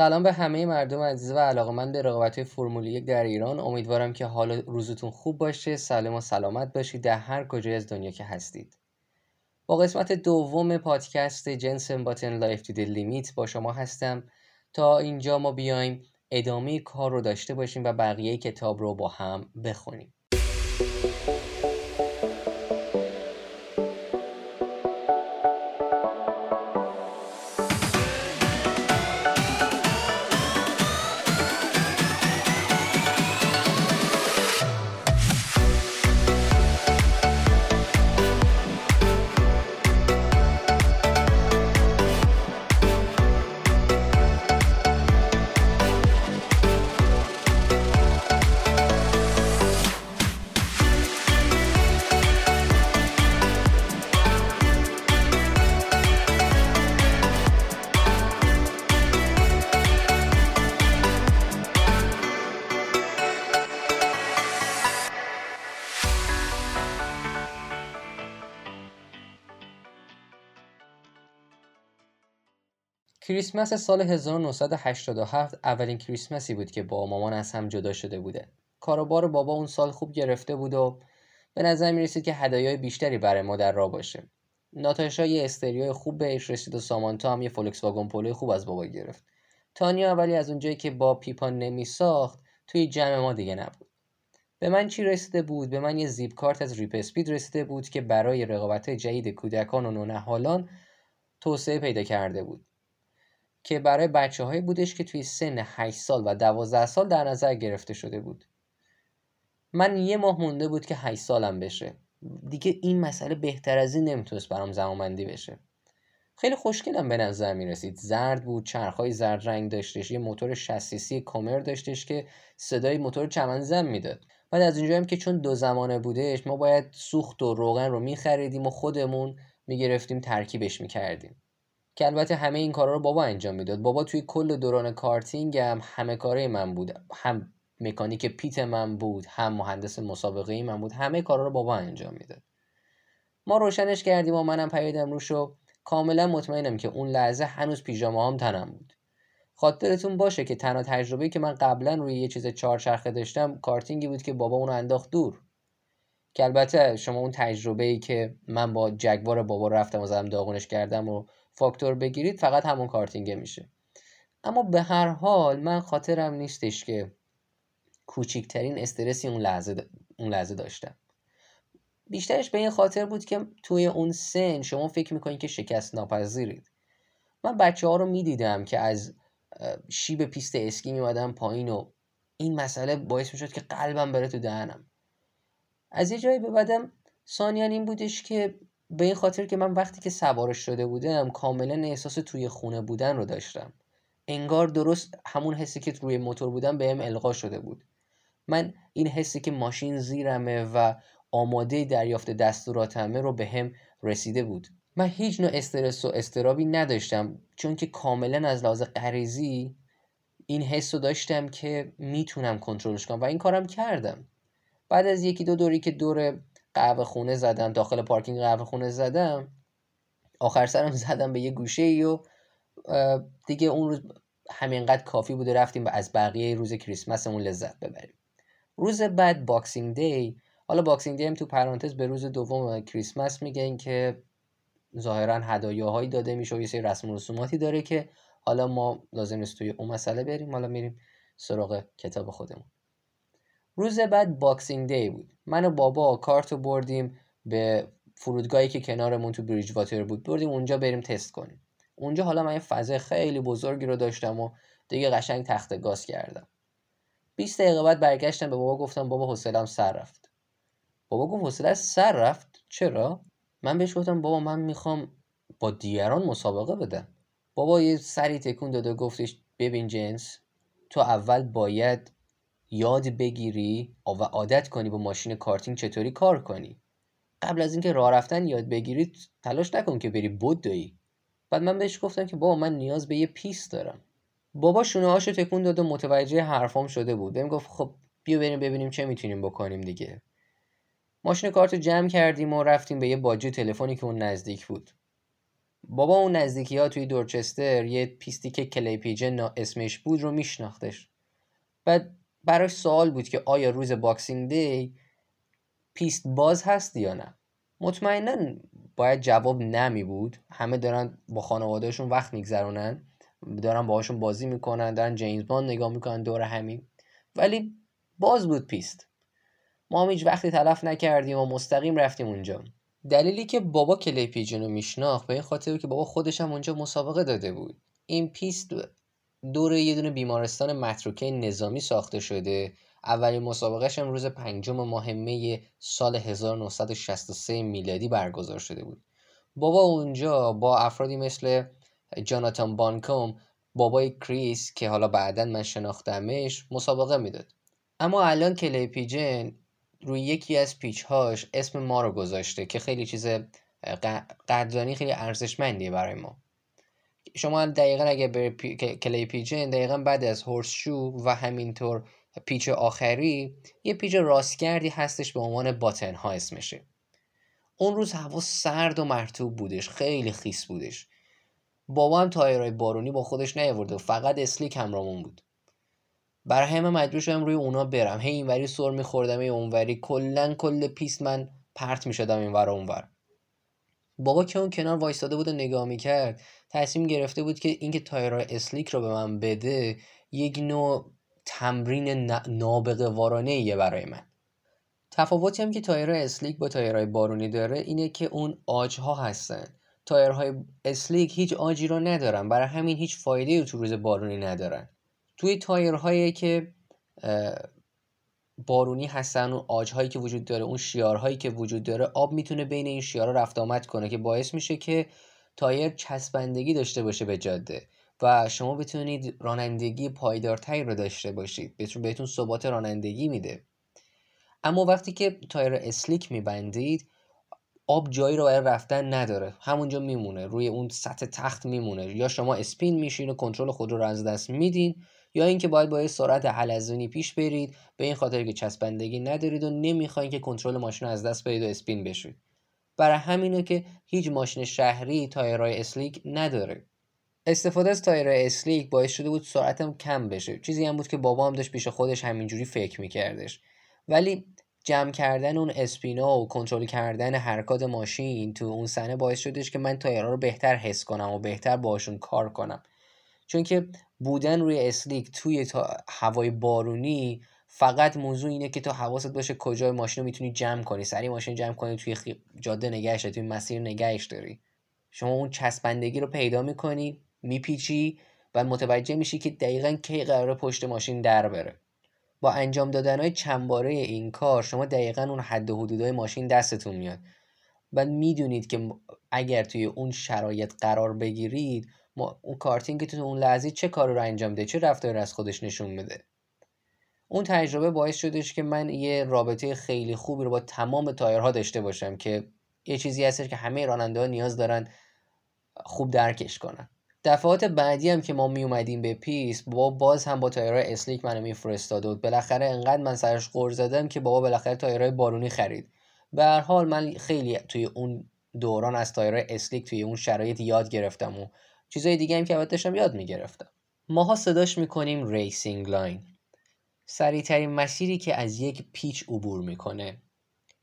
سلام به همه مردم عزیز و علاقمند به رقابت فرمول یک در ایران. امیدوارم که حال روزتون خوب باشه. سالم و سلامت باشید در هر کجای از دنیا که هستید. با قسمت دوم پادکست جنسن باتن Life to Limit با شما هستم. تا اینجا ما بیایم ادامه کار رو داشته باشیم و بقیه کتاب رو با هم بخونیم. کریسمس سال 1987 اولین کریسمسی بود که با مامان از هم جدا شده بوده. کاروبار بابا اون سال خوب گرفته بود و به نظر می رسید که هدایای بیشتری برای ما در راه باشه. ناتاشا یه استریوی خوب بهش رسید و سامانتا هم یه فولکس واگن پولوی خوب از بابا گرفت. تانیا ولی از اونجایی که با پیپا نمی ساخت توی جمع ما دیگه نبود. به من چی رسیده بود؟ به من یه زیپ کارت از ریپ اسپید رسیده بود که برای رقابت جدید کودکان و نونهالان توسعه پیدا کرده بود. که برای بچه هایی بودش که توی سن 8 سال و 12 سال در نظر گرفته شده بود. من یه ماه مونده بود که 8 سالم بشه. دیگه این مسئله بهتر از این نمی‌تونست برام زمانبندی بشه. خیلی خوشگلم به نظر می‌رسید. زرد بود چرخهای زرد رنگ داشتش یه موتور شسیسی کامر داشتش که صدای موتور چمن زن می‌داد. بعد از اینجا هم که چون دو زمانه بودش ما باید سوخت و روغن رو میخریدیم و خودمون می‌گرفتیم ترکیبش می‌کردیم. که البته همه این کارا رو بابا انجام می‌داد. بابا توی کل دوران کارتینگ هم همه کاره من بود. هم مکانیک پیت من بود هم مهندس مسابقه من بود همه کارا رو بابا انجام می‌داد. ما روشنش کردیم و منم پیدم روش و کاملا مطمئنم که اون لحظه هنوز پیژامه هم تنم بود. خاطرتون باشه که تنها تجربه که من قبلا روی یه چیز چهارچرخه داشتم کارتینگی بود که بابا اونو انداخت دور. که البته شما اون تجربه ای که من با جگوار بابا رفتم و زدم داغونش کردم و فاکتور بگیرید فقط همون کارتینگه میشه. اما به هر حال من خاطرم نیستش که کوچکترین استرسی اون لحظه, اون لحظه داشتم. بیشترش به این خاطر بود که توی اون سن شما فکر می‌کنید که شکست ناپذیرید. من بچه ها رو می‌دیدم که از شیب پیست اسکی میمدن پایین و این مسئله باعث می‌شد که قلبم بره تو دهنم. از یه جایی به بعدم ثانیان این بودش که به این خاطر که من وقتی که سوارش شده بودم کاملا احساس توی خونه بودن رو داشتم. انگار درست همون حسی که روی موتور بودم بهم القا شده بود. من این حسی که ماشین زیرمه و آماده دریافت دستوراتمه رو به هم رسیده بود. من هیچ نوع استرس و استرابی نداشتم چون که کاملا از لحاظ غریزی این حس رو داشتم که می‌تونم کنترلش کنم و این کارم کردم. بعد از یکی دو دوری که دور قهوه خونه زدم داخل پارکینگ قهوه خونه زدم. آخر سرم زدم به یه گوشه ای و دیگه اون روز همینقدر کافی بوده رفتیم و از بقیه روز کریسمسمون لذت ببریم. روز بعد Boxing Day حالا Boxing Day هم تو پرانتز به روز دوم کریسمس میگن که ظاهرا هدایاهایی داده میشه و یه سری رسم و رسوماتی داره که حالا ما لازم نیست توی اون مسئله بریم. حالا میریم سراغ کتاب خودمون. روز بعد Boxing Day بود. من و بابا کارت بردیم به فرودگاهی که کنارمون تو بریج واتر بود. بردیم اونجا بریم تست کنیم. اونجا حالا من یه فضای خیلی بزرگی رو داشتم و دیگه قشنگ تخت گاز کردم. 20 دقیقه بعد برگشتم به بابا گفتم بابا حوصله‌ام سر رفت. بابا گفت حوصله سر رفت؟ چرا؟ من بهش گفتم بابا من می‌خوام با دیگران مسابقه بدم. بابا یه سری تکون داد و گفتش ببین جنس تو اول باید یاد بگیری و عادت کنی با ماشین کارتینگ چطوری کار کنی. قبل از اینکه راه رفتن یاد بگیری تلاش نکن که بری بدوی بعد من بهش گفتم که بابا من نیاز به یه پیست دارم. بابا شونه هاشو تکون داد و متوجه حرفام شده بود. بهم گفت خب بیا بریم ببینیم چه می‌تونیم بکنیم دیگه. ماشین کارت رو جمع کردیم و رفتیم به یه باجه تلفنی که اون نزدیک بود. بابا اون نزدیکی ها توی دورچستر یه پیستی که Clay Pigeon اسمش بود رو میشناختش. بعد براش سوال بود که آیا روز Boxing Day پیست باز هست یا نه؟ مطمئنا باید جواب نمی بود. همه دارن با خانوادهشون وقت میگذرونن. دارن باهاشون بازی می‌کنن دارن جیمز باند نگاه می‌کنن دور همین. ولی باز بود پیست. ما هم هیچ وقتی تلف نکردیم و مستقیم رفتیم اونجا. دلیلی که بابا Clay Pigeon رو میشناخت به این خاطر که بابا خودش هم اونجا مسابقه داده بود. این پیست دور یه دونه بیمارستان متروکه نظامی ساخته شده. اولین مسابقهش هم روز پنجم ماه می سال 1963 میلادی برگزار شده بود. بابا اونجا با افرادی مثل جاناتان بانکوم بابای کریس که حالا بعدا من شناختمش مسابقه می‌داد. اما الان کلی پیجن روی یکی از پیچ هاش اسم ما رو گذاشته که خیلی چیز قدردانی خیلی ارزشمندیه برای ما. شما دقیقا اگه به کلی پیجن دقیقا بعد از هورس شو و همینطور پیچ آخری یه پیچ راستگردی هستش به عنوان باتن ها اسمشه. اون روز هوا سرد و مرتوب بودش خیلی خیس بودش. بابا هم تایرهای بارونی با خودش نیاورده فقط slick همرامون بود. برای همین مجبور شدم روی اونا برم. هی اینوری سر میخوردم هی اونوری. کلا کل پیست من پرت می‌شدم اینور اونور. بابا که اون کنار وایستاده بود و نگاه می‌کرد تصمیم گرفته بود که اینکه تایرهای slick رو به من بده یک نوع تمرین نابغه وارانه ایه برای من. تفاوتی هم که تایرهای slick با تایرهای بارونی داره اینه که اون آجها هستن. تایرهای slick هیچ آجی رو ندارن برای همین هیچ فایده تو روز بارونی ندارن. توی تایرهایی که بارونی هستن اون آجهایی که وجود داره اون شیارهایی که وجود داره آب می‌تونه بین این شیارها رفت آمد کنه که باعث میشه که تایر چسبندگی داشته باشه به جاده و شما بتونید رانندگی پایدارتری رو داشته باشید. بهتون بهتون ثبات رانندگی میده. اما وقتی که تایر slick میبندید آب جایی رو برای رفتن نداره. همونجا میمونه. روی اون سطح تخت میمونه. یا شما spin میشین و کنترل خود رو از دست میدین یا اینکه باید با سرعت حلزونی پیش برید به این خاطر که چسبندگی ندارید و نمی‌خواین که کنترل ماشین از دست بدید و spin بشید برای همینه که هیچ ماشین شهری تایرهای slick نداره. استفاده از تایر slick باعث شده بود سرعتم کم بشه. چیزی هم بود که بابا هم داشت پیش خودش همینجوری فکر میکردش. ولی جمع کردن اون اسپینا و کنترل کردن حرکات ماشین تو اون سنه باعث شدش که من تایرها رو بهتر حس کنم و بهتر باشون کار کنم. چون که بودن روی اسلیک توی تا هوای بارونی فقط موضوع اینه که تو حواست باشه کجای ماشین رو می‌تونی جمع کنی. سری ماشین جمع کنی توی جاده نگهش توی مسیر نگهش داری. شما اون چسبندگی رو پیدا می‌کنی میپیچی و متوجه میشی که دقیقا کی قرار پشت ماشین در بره. با انجام دادن های چند باره این کار شما دقیقا اون حد و حدودهای ماشین دستتون میاد. و می‌دونید که اگر توی اون شرایط قرار بگیرید اون کارتینگتون اون لحظه چه کار رو انجام میده چه رفتاری از خودش نشون میده؟ اون تجربه باعث شدش که من یه رابطه خیلی خوبی رو با تمام تایرها داشته باشم که یه چیزی هستش که همه راننده ها نیاز دارن خوب درکش کنن. دفعات بعدی هم که ما می اومدیم به پیست بابا باز هم با تایرهای slick منو میفرستاد و بالاخره انقدر من سرش غر زدم که بابا بالاخره تایرهای بارونی خرید. به هر حال من خیلی توی اون دوران از تایرهای slick توی اون شرایط یاد گرفتم و چیزای دیگه هم که داشتم یاد می‌گرفتم. ماها صداش می‌کنیم racing line سریعترین مسیری که از یک پیچ عبور می‌کنه.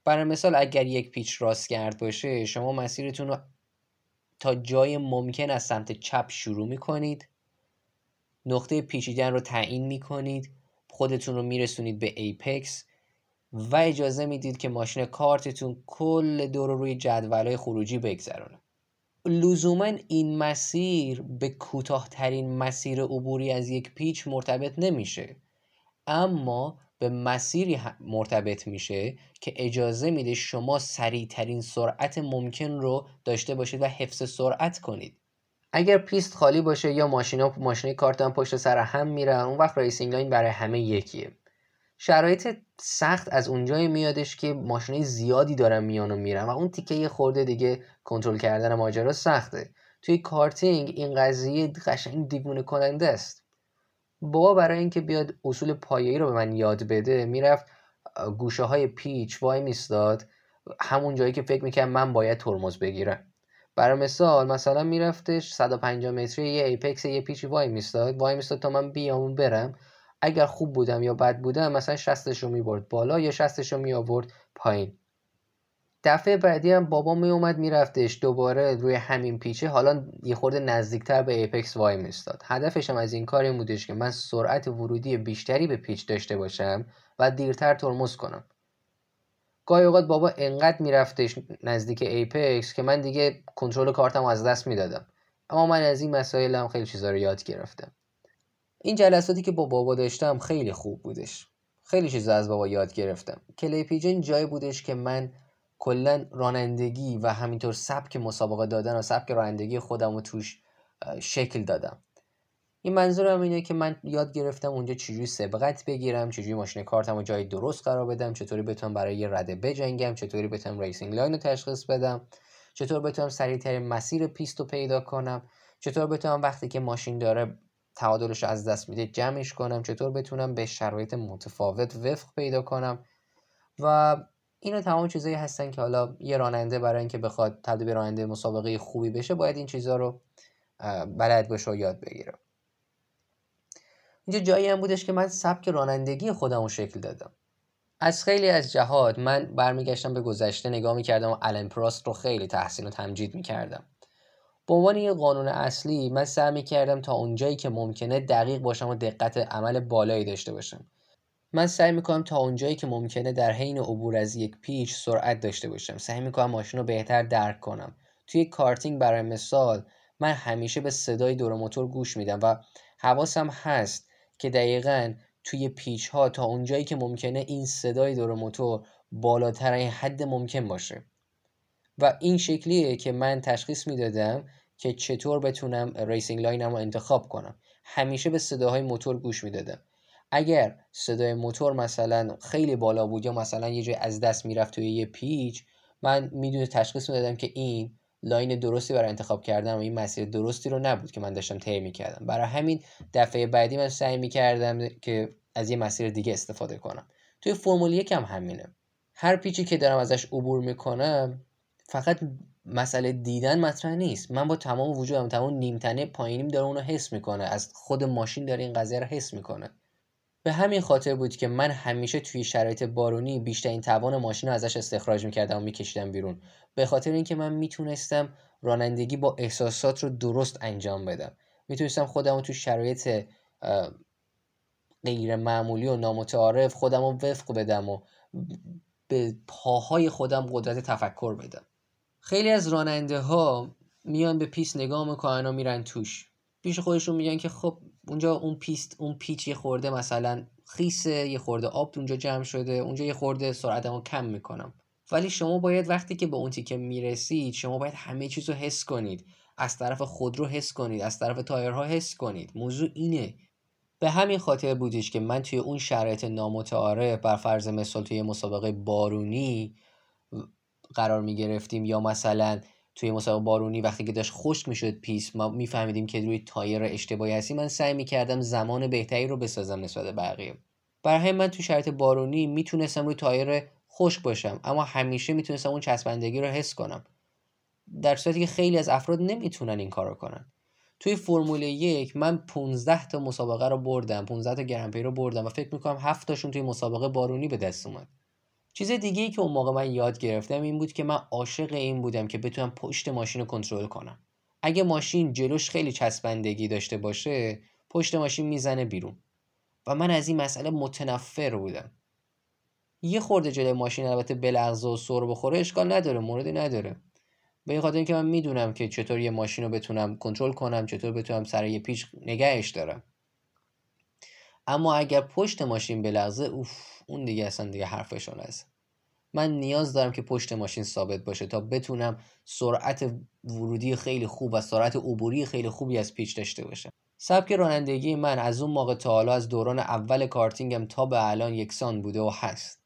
برای مثال اگر یک پیچ راستگرد باشه شما مسیرتون رو تا جای ممکن از سمت چپ شروع می کنید نقطه پیچیدن رو تعیین می کنید خودتون رو میرسونید به apex و اجازه می‌دید که ماشین کارتتون کل دور روی جدولای خروجی بگذرونه. لزوما این مسیر به کوتاهترین مسیر عبوری از یک پیچ مرتبط نمیشه اما به مسیری مرتبط میشه که اجازه میده شما سریعترین سرعت ممکن رو داشته باشید و حفظ سرعت کنید. اگر پیست خالی باشه یا ماشینا ماشین کارتا پشت سر هم میرن اون وقت racing line برای همه یکیه. شرایط سخت از اونجایی میادش که ماشین زیادی دارن میان و میرن و اون تیکه خورده دیگه کنترل کردن ماجرا سخته. توی کارتینگ این قضیه قشنگ دیوونه کننده است. بابا برای اینکه بیاد اصول پایه‌ای رو به من یاد بده می‌رفت گوشه های پیچ وای میستاد. همون جایی که فکر می‌کنم من باید ترمز بگیرم. برای مثال مثلا میرفتش 150 متری یه apex یه پیچی وای میستاد. وای میستاد تا من بیام برم. اگر خوب بودم یا بد بودم مثلا 60 رو می‌برد بالا یا 60 رو می آورد پایین. دفعه بعدی هم بابا می اومد میرفتش دوباره روی همین پیچه. حالا یه خورده نزدیکتر به apex وای میستاد هدفش هم از این کار این بودش که من سرعت ورودی بیشتری به پیچ داشته باشم و دیرتر ترمز کنم. گاهی اوقات بابا انقدر میرفتش نزدیک apex که من دیگه کنترل کارتم از دست می‌دادم. اما من از این مسائل هم خیلی چیزا رو یاد گرفتم. این جلساتی که با بابا داشتم خیلی خوب بودش. خیلی چیزا از بابا یاد گرفتم. Clay Pigeon جایی بودش که من کلا رانندگی و همینطور سبک مسابقه دادن و سبک رانندگی خودم رو توش شکل دادم. این منظورم اینه که من یاد گرفتم اونجا چجوری سبقت بگیرم چجوری ماشین کارتم رو جای درست قرار بدم چطوری بتونم برای یه رده بجنگم چطوری بتونم racing line رو تشخیص بدم چطور بتونم سریعترین مسیر پیست رو پیدا کنم چطور بتونم وقتی که ماشین داره تعادلش از دست میده جمعش کنم چطور بتونم به شرایط متفاوت وفق پیدا کنم؟ و اینا تمام چیزایی هستن که حالا یه راننده برای اینکه بخواد تبدیل راننده مسابقه خوبی بشه باید این چیزها رو بلد باشه و یاد بگیره. اینجا جایی هم بودش که من سبک رانندگی خودم رو شکل دادم. از خیلی از جهات من برمیگشتم به گذشته نگاه می‌کردم و الن پراست رو خیلی تحسین و تمجید می‌کردم. به عنوان یه قانون اصلی من سعی می‌کردم تا اونجایی که ممکنه دقیق باشم و دقت عمل بالایی داشته باشم. من سعی می‌کنم تا اونجایی که ممکنه در حین عبور از یک پیچ سرعت داشته باشم. سعی می‌کنم ماشین رو بهتر درک کنم. توی کارتینگ برای مثال من همیشه به صدای دور موتور گوش میدم و حواسم هست که دقیقا توی پیچ ها تا اونجایی که ممکنه این صدای دور موتور بالاتر این حد ممکن باشه. و این شکلیه که من تشخیص می‌دادم که چطور بتونم racing line م رو انتخاب کنم. همیشه به صداهای موتور گوش می‌دادم. اگر صدای موتور مثلا خیلی بالا بود یا مثلا یه جای از دست می‌رفت توی یه پیچ من می‌دونه تشخیص می‌دادم که این line درستی برای انتخاب کردن و این مسیر درستی رو نبود که من داشتم طی می‌کردم. برای همین دفعه بعدی من سعی می‌کردم که از یه مسیر دیگه استفاده کنم. توی فرمول یک هم همینه. هر پیچی که دارم ازش عبور می‌کنم فقط مسئله دیدن مطرح نیست. من با تمام وجودم تمام نیمتنه پایینیم داره اونو حس می‌کنه. از خود ماشین داره این قضیه رو حس می‌کنه. به همین خاطر بود که من همیشه توی شرایط بارونی بیشترین توان ماشین رو ازش استخراج می‌کردم و میکشیدم بیرون. به خاطر اینکه من می‌تونستم رانندگی با احساسات رو درست انجام بدم. می‌تونستم خودم رو تو شرایط غیر معمولی و نامتعارف خودم رو وفق بدم و به پاهای خودم قدرت تفکر بدم. خیلی از راننده ها میان به پیست نگاه می‌کنن و میرن توش. پیش خودشون میگن که خب اونجا اون پیست اون پیچ یه خورده مثلا خیسه یه خورده آب اونجا جمع شده اونجا یه خورده سرعتمو کم می‌کنم. ولی شما باید وقتی که به اون تیکه می‌رسید شما باید همه چیز رو حس کنید. از طرف خودرو حس کنید از طرف تایرها حس کنید. موضوع اینه. به همین خاطر بودش که من توی اون شرایط نامتعارف بر فرض مثال توی مسابقه بارونی قرار می گرفتیم یا مثلا توی مسابقه بارونی وقتی که داشت خشک می‌شد پیست ما میفهمیدیم که روی تایر اشتباهی هستی. من سعی می‌کردم زمان بهتری رو بسازم نسبت بقیه. برای من تو شرایط بارونی می‌تونستم روی تایر خشک باشم اما همیشه می‌تونستم اون چسبندگی رو حس کنم. در صورتی که خیلی از افراد نمی‌تونن این کارو کنن. توی فرمول یک من 15 تا مسابقه رو بردم 15 تا گرنپی رو بردم و فکر می‌کنم 7 تاشون توی مسابقه بارونی به دست اومد. چیز دیگه ای که اون موقع من یاد گرفتم این بود که من عاشق این بودم که بتونم پشت ماشین رو کنترل کنم. اگه ماشین جلوش خیلی چسبندگی داشته باشه پشت ماشین می‌زنه بیرون. و من از این مسئله متنفر بودم. یه خورده جلوی ماشین البته بلغزه و سر بخوره اشکال نداره موردی نداره. به این خاطر اینکه من می‌دونم که چطور یه ماشین رو بتونم کنترل کنم چطور بتونم سر یه پیچ نگهش دارم. اما اگر پشت ماشین بلغزه اوف اون دیگه اصلا دیگه حرفشون است من نیاز دارم که پشت ماشین ثابت باشه تا بتونم سرعت ورودی خیلی خوب و سرعت عبوری خیلی خوبی از پیچ داشته باشم. سبک رانندگی من از اون موقع تا حالا از دوران اول کارتینگم تا به الان یکسان بوده و هست.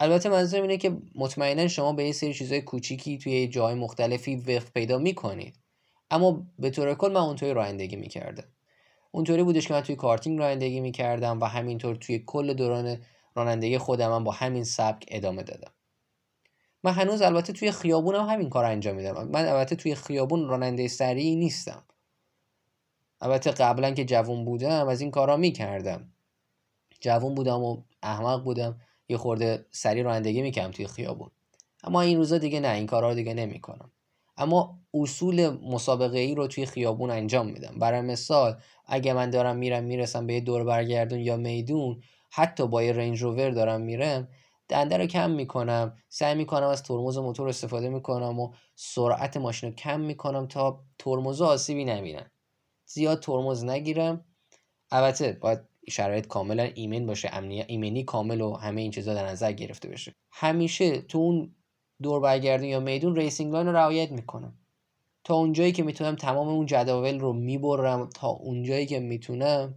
البته منظورم اینه که مطمئنا شما به یه سری چیزهای کوچیکی توی جای مختلفی وقت پیدا می‌کنید. اما به طور کل من اونطوری رانندگی می‌کردم. اونطوری بودش که من توی کارتینگ رانندگی می‌کردم و همینطور توی کل دوران رانندگی خودم هم با همین سبک ادامه دادم. من هنوز البته توی خیابونم همین کار انجام میدم. من البته توی خیابون راننده سریعی نیستم. البته قبلا که جوون بودم از این کارا می‌کردم. جوون بودم و احمق بودم. یه خورده سریع رانندگی می‌کردم توی خیابون. اما این روزا دیگه نه این کارا رو دیگه نمی‌کنم. اما اصول مسابقه ای رو توی خیابون انجام میدم. برای مثال اگه من دارم میرم می‌رسم به یه دور برگردون یا میدون حتی با یه Range Rover دارم میرم دنده رو کم می‌کنم. سعی می‌کنم از ترمز موتور استفاده می‌کنم و سرعت ماشین رو کم می‌کنم تا ترمز آسیبی نبینن. زیاد ترمز نگیرم. البته باید شرایط کاملا ایمن باشه امنی ایمنی کامل و همه این چیزا در نظر گرفته بشه. همیشه تو اون دور برگردون یا میدون racing line رو رعایت می‌کنم. تا اونجایی که می‌تونم تمام اون جداول رو می‌برم تا اونجایی که می‌تونم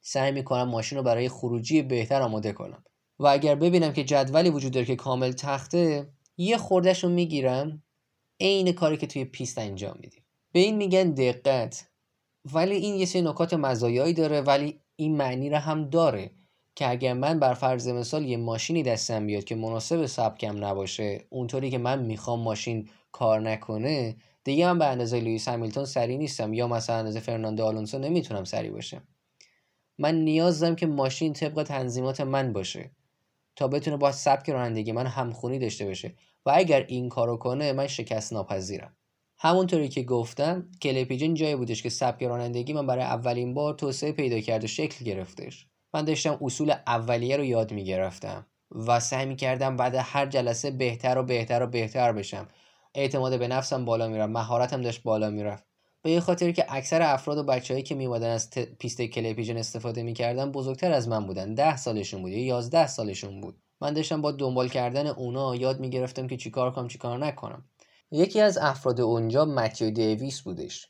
سعی می‌کنم ماشین رو برای خروجی بهتر آماده کنم. و اگر ببینم که جدولی وجود داره که کاملا تخته یه خوردهش رو می‌گیرم عین کاری که توی پیست انجام میدیم. به این میگن دقت. ولی این یه سری نکات مزایایی داره ولی این معنی رو هم داره. که اگر من بر فرض مثال یه ماشینی دستم بیاد که مناسب سبکم نباشه اونطوری که من می‌خوام ماشین کار نکنه دیگه من به اندازه لوئیس همیلتون سری نیستم. یا مثلا اندازه فرناندو آلونسو نمی‌تونم سری باشم. من نیاز دارم که ماشین طبق تنظیمات من باشه تا بتونه با سبک رانندگی من همخونی داشته باشه و اگر این کارو کنه من شکست ناپذیرم. همونطوری که گفتم کلیپیجن جایی بودش که سبک رانندگی من برای اولین بار توسعه پیدا کرد و شکل گرفتش. من داشتم اصول اولیه رو یاد می‌گرفتم و سعی می‌کردم بعد هر جلسه بهتر و بهتر و بهتر بشم. اعتماد به نفسم بالا می‌رفت مهارتم داشت بالا می‌رفت. به این خاطر که اکثر افراد و بچههایی که میومدن از پیست کلیپیجن استفاده می‌کردن بزرگتر از من بودن. ده سالشون بود یا یازده سالشون بود. من داشتم با دنبال کردن اونا یاد می‌گرفتم که چیکار کنم چیکار نکنم. یکی از افراد اونجا متیو دیویس بودش.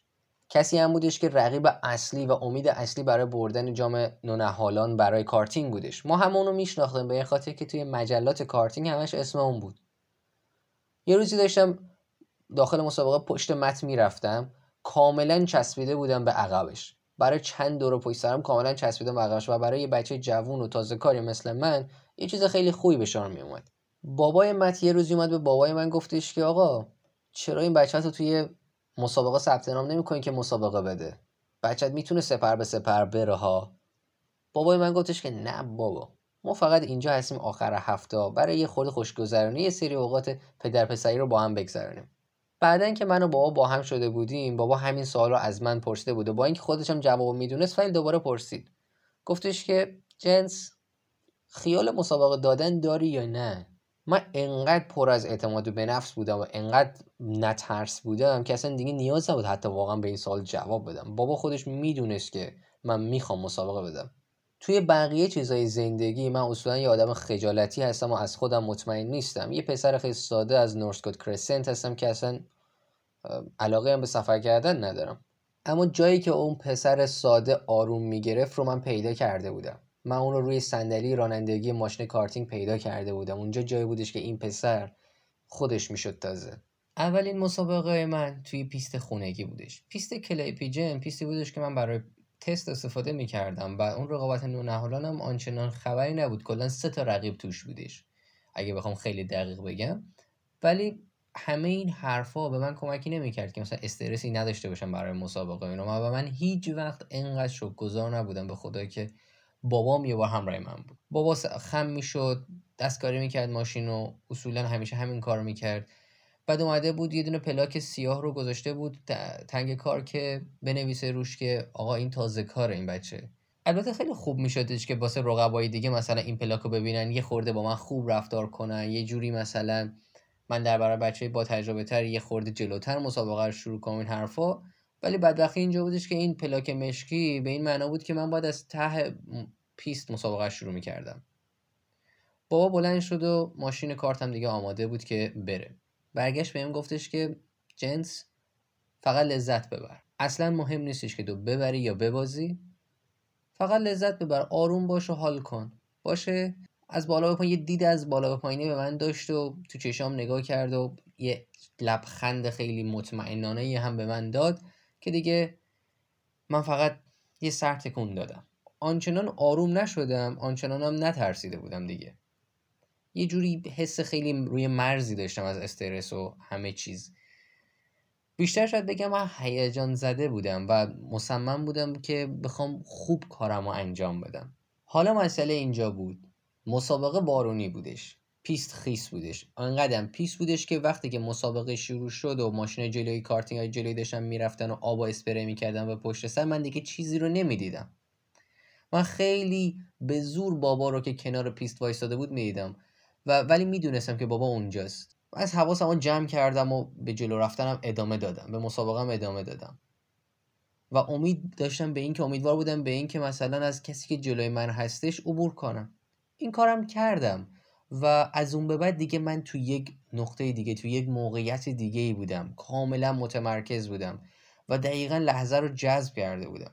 کسی هم بودش که رقیب اصلی و امید اصلی برای بردن جام نونهالان برای کارتینگ بودش. ما هم اونو میشناختیم به این خاطر که توی مجلات کارتینگ همش اسم اون بود. یه روزی داشتم داخل مسابقه پشت مت می‌رفتم کاملا چسبیده بودم به عقبش. برای چند دور پشت سرم کاملا چسبیدم به عقبش و برای یه بچه جوون و تازه کاری مثل من یه چیز خیلی خوبی به شما می اومد بابای مت یه روزی اومد به بابای من گفتش که آقا چرا این بچه تو توی مسابقه ثبت نام نمی‌کنی که مسابقه بده. بچت می‌تونه سپر به سپر بره ها. بابای من گفتش که نه بابا. ما فقط اینجا هستیم آخر هفته برای یه خورده خوشگذرانی یه سری اوقات پدر پسری رو با هم بگذرونیم. بعدا که من و بابا با هم شده بودیم بابا همین سوال رو از من پرسیده بوده با اینکه خودش هم جواب می‌دونست ولی دوباره پرسید. گفتش که جنس خیال مسابقه دادن داری یا نه؟ من انقدر پر از اعتماد به نفس بودم و انقدر نترس بودم که اصلا دیگه نیاز نبود حتی واقعا به این سوال جواب بدم. بابا خودش می‌دونست که من می‌خوام مسابقه بدم. توی بقیه چیزای زندگی من اصولا یه آدم خجالتی هستم و از خودم مطمئن نیستم. یه پسر خیلی ساده از نورسکوت کرسنت هستم که اصلا علاقه هم به سفر کردن ندارم. اما جایی که اون پسر ساده آروم می‌گرفت رو من پیدا کرده بودم. من اون رو روی صندلی رانندگی ماشین کارتینگ پیدا کرده بودم. اونجا جایی بودش که این پسر خودش می‌شد تازه. اولین مسابقه من توی پیست خونگی بودش. پیست کلیپیجن پیستی بودش که من برای تست استفاده می‌کردم و اون رقابت نونهالان هم آنچنان خبری نبود. کلا سه تا رقیب توش بودش اگه بخوام خیلی دقیق بگم. ولی همه این حرفا به من کمکی نمی‌کرد که مثلا استرسی نداشته باشم برای مسابقه اینا. و من هیچ وقت انقدر گذار نبودم به خدا که بابام یه بار همراه من بود. بابا خم می‌شد دستکاری می‌کرد ماشین و اصولا همیشه همین کار می‌کرد. بعد اومده بود یه دونه پلاک سیاه رو گذاشته بود تنگ کار که بنویسه روش که آقا این تازه کاره این بچه. البته خیلی خوب میشدش که واسه رقبای دیگه مثلا این پلاک رو ببینن یه خورده با من خوب رفتار کنن یه جوری مثلا من در برای بچه با تجربه تر یه خورده جلوتر مسابقه رو شروع کنم این حرفا. ولی بدبختی اینجا بودش که این پلاک مشکی به این معنا بود که من باید از ته پیست مسابقه شروع می‌کردم. بابا بلند شد و ماشین کارتم دیگه آماده بود که بره. برگشت بهم گفتش که جنس فقط لذت ببر. اصلا مهم نیستش که تو ببری یا ببازی. فقط لذت ببر آروم باش و حال کن. باشه. از بالا به پایین یه دید از بالا به پایینی به من داشت و تو چشام نگاه کرد و یه لبخند خیلی مطمئنانه هم به من داد. که دیگه من فقط یه سر تکون دادم. آنچنان آروم نشدم آنچنانم نترسیده بودم دیگه. یه جوری حس خیلی روی مرزی داشتم از استرس و همه چیز. بیشتر شاید بگم من هیجان زده بودم و مصمم بودم که بخوام خوب کارم رو انجام بدم. حالا مسئله اینجا بود. مسابقه بارونی بودش. پیست خیس بودش. انقدر پیست بودش که وقتی که مسابقه شروع شد و ماشین جلوی کارتینگ های جلوی داشتن می‌رفتن و آب و اسپری می‌کردن به پشت سر من دیگه چیزی رو نمی‌دیدم. من خیلی به زور بابا رو که کنار پیست وایستاده بود می‌دیدم. و ولی می‌دونستم که بابا اونجاست. و از حواسم جمع کردم و به جلو رفتنم ادامه دادم. به مسابقم ادامه دادم. و امید داشتم به اینکه امیدوار بودم به اینکه مثلا از کسی که جلوی من هستش عبور کنم. این کارم کردم. و از اون به بعد دیگه من تو یک نقطه دیگه تو یک موقعیت دیگه ای بودم. کاملا متمرکز بودم و دقیقا لحظه رو جذب کرده بودم.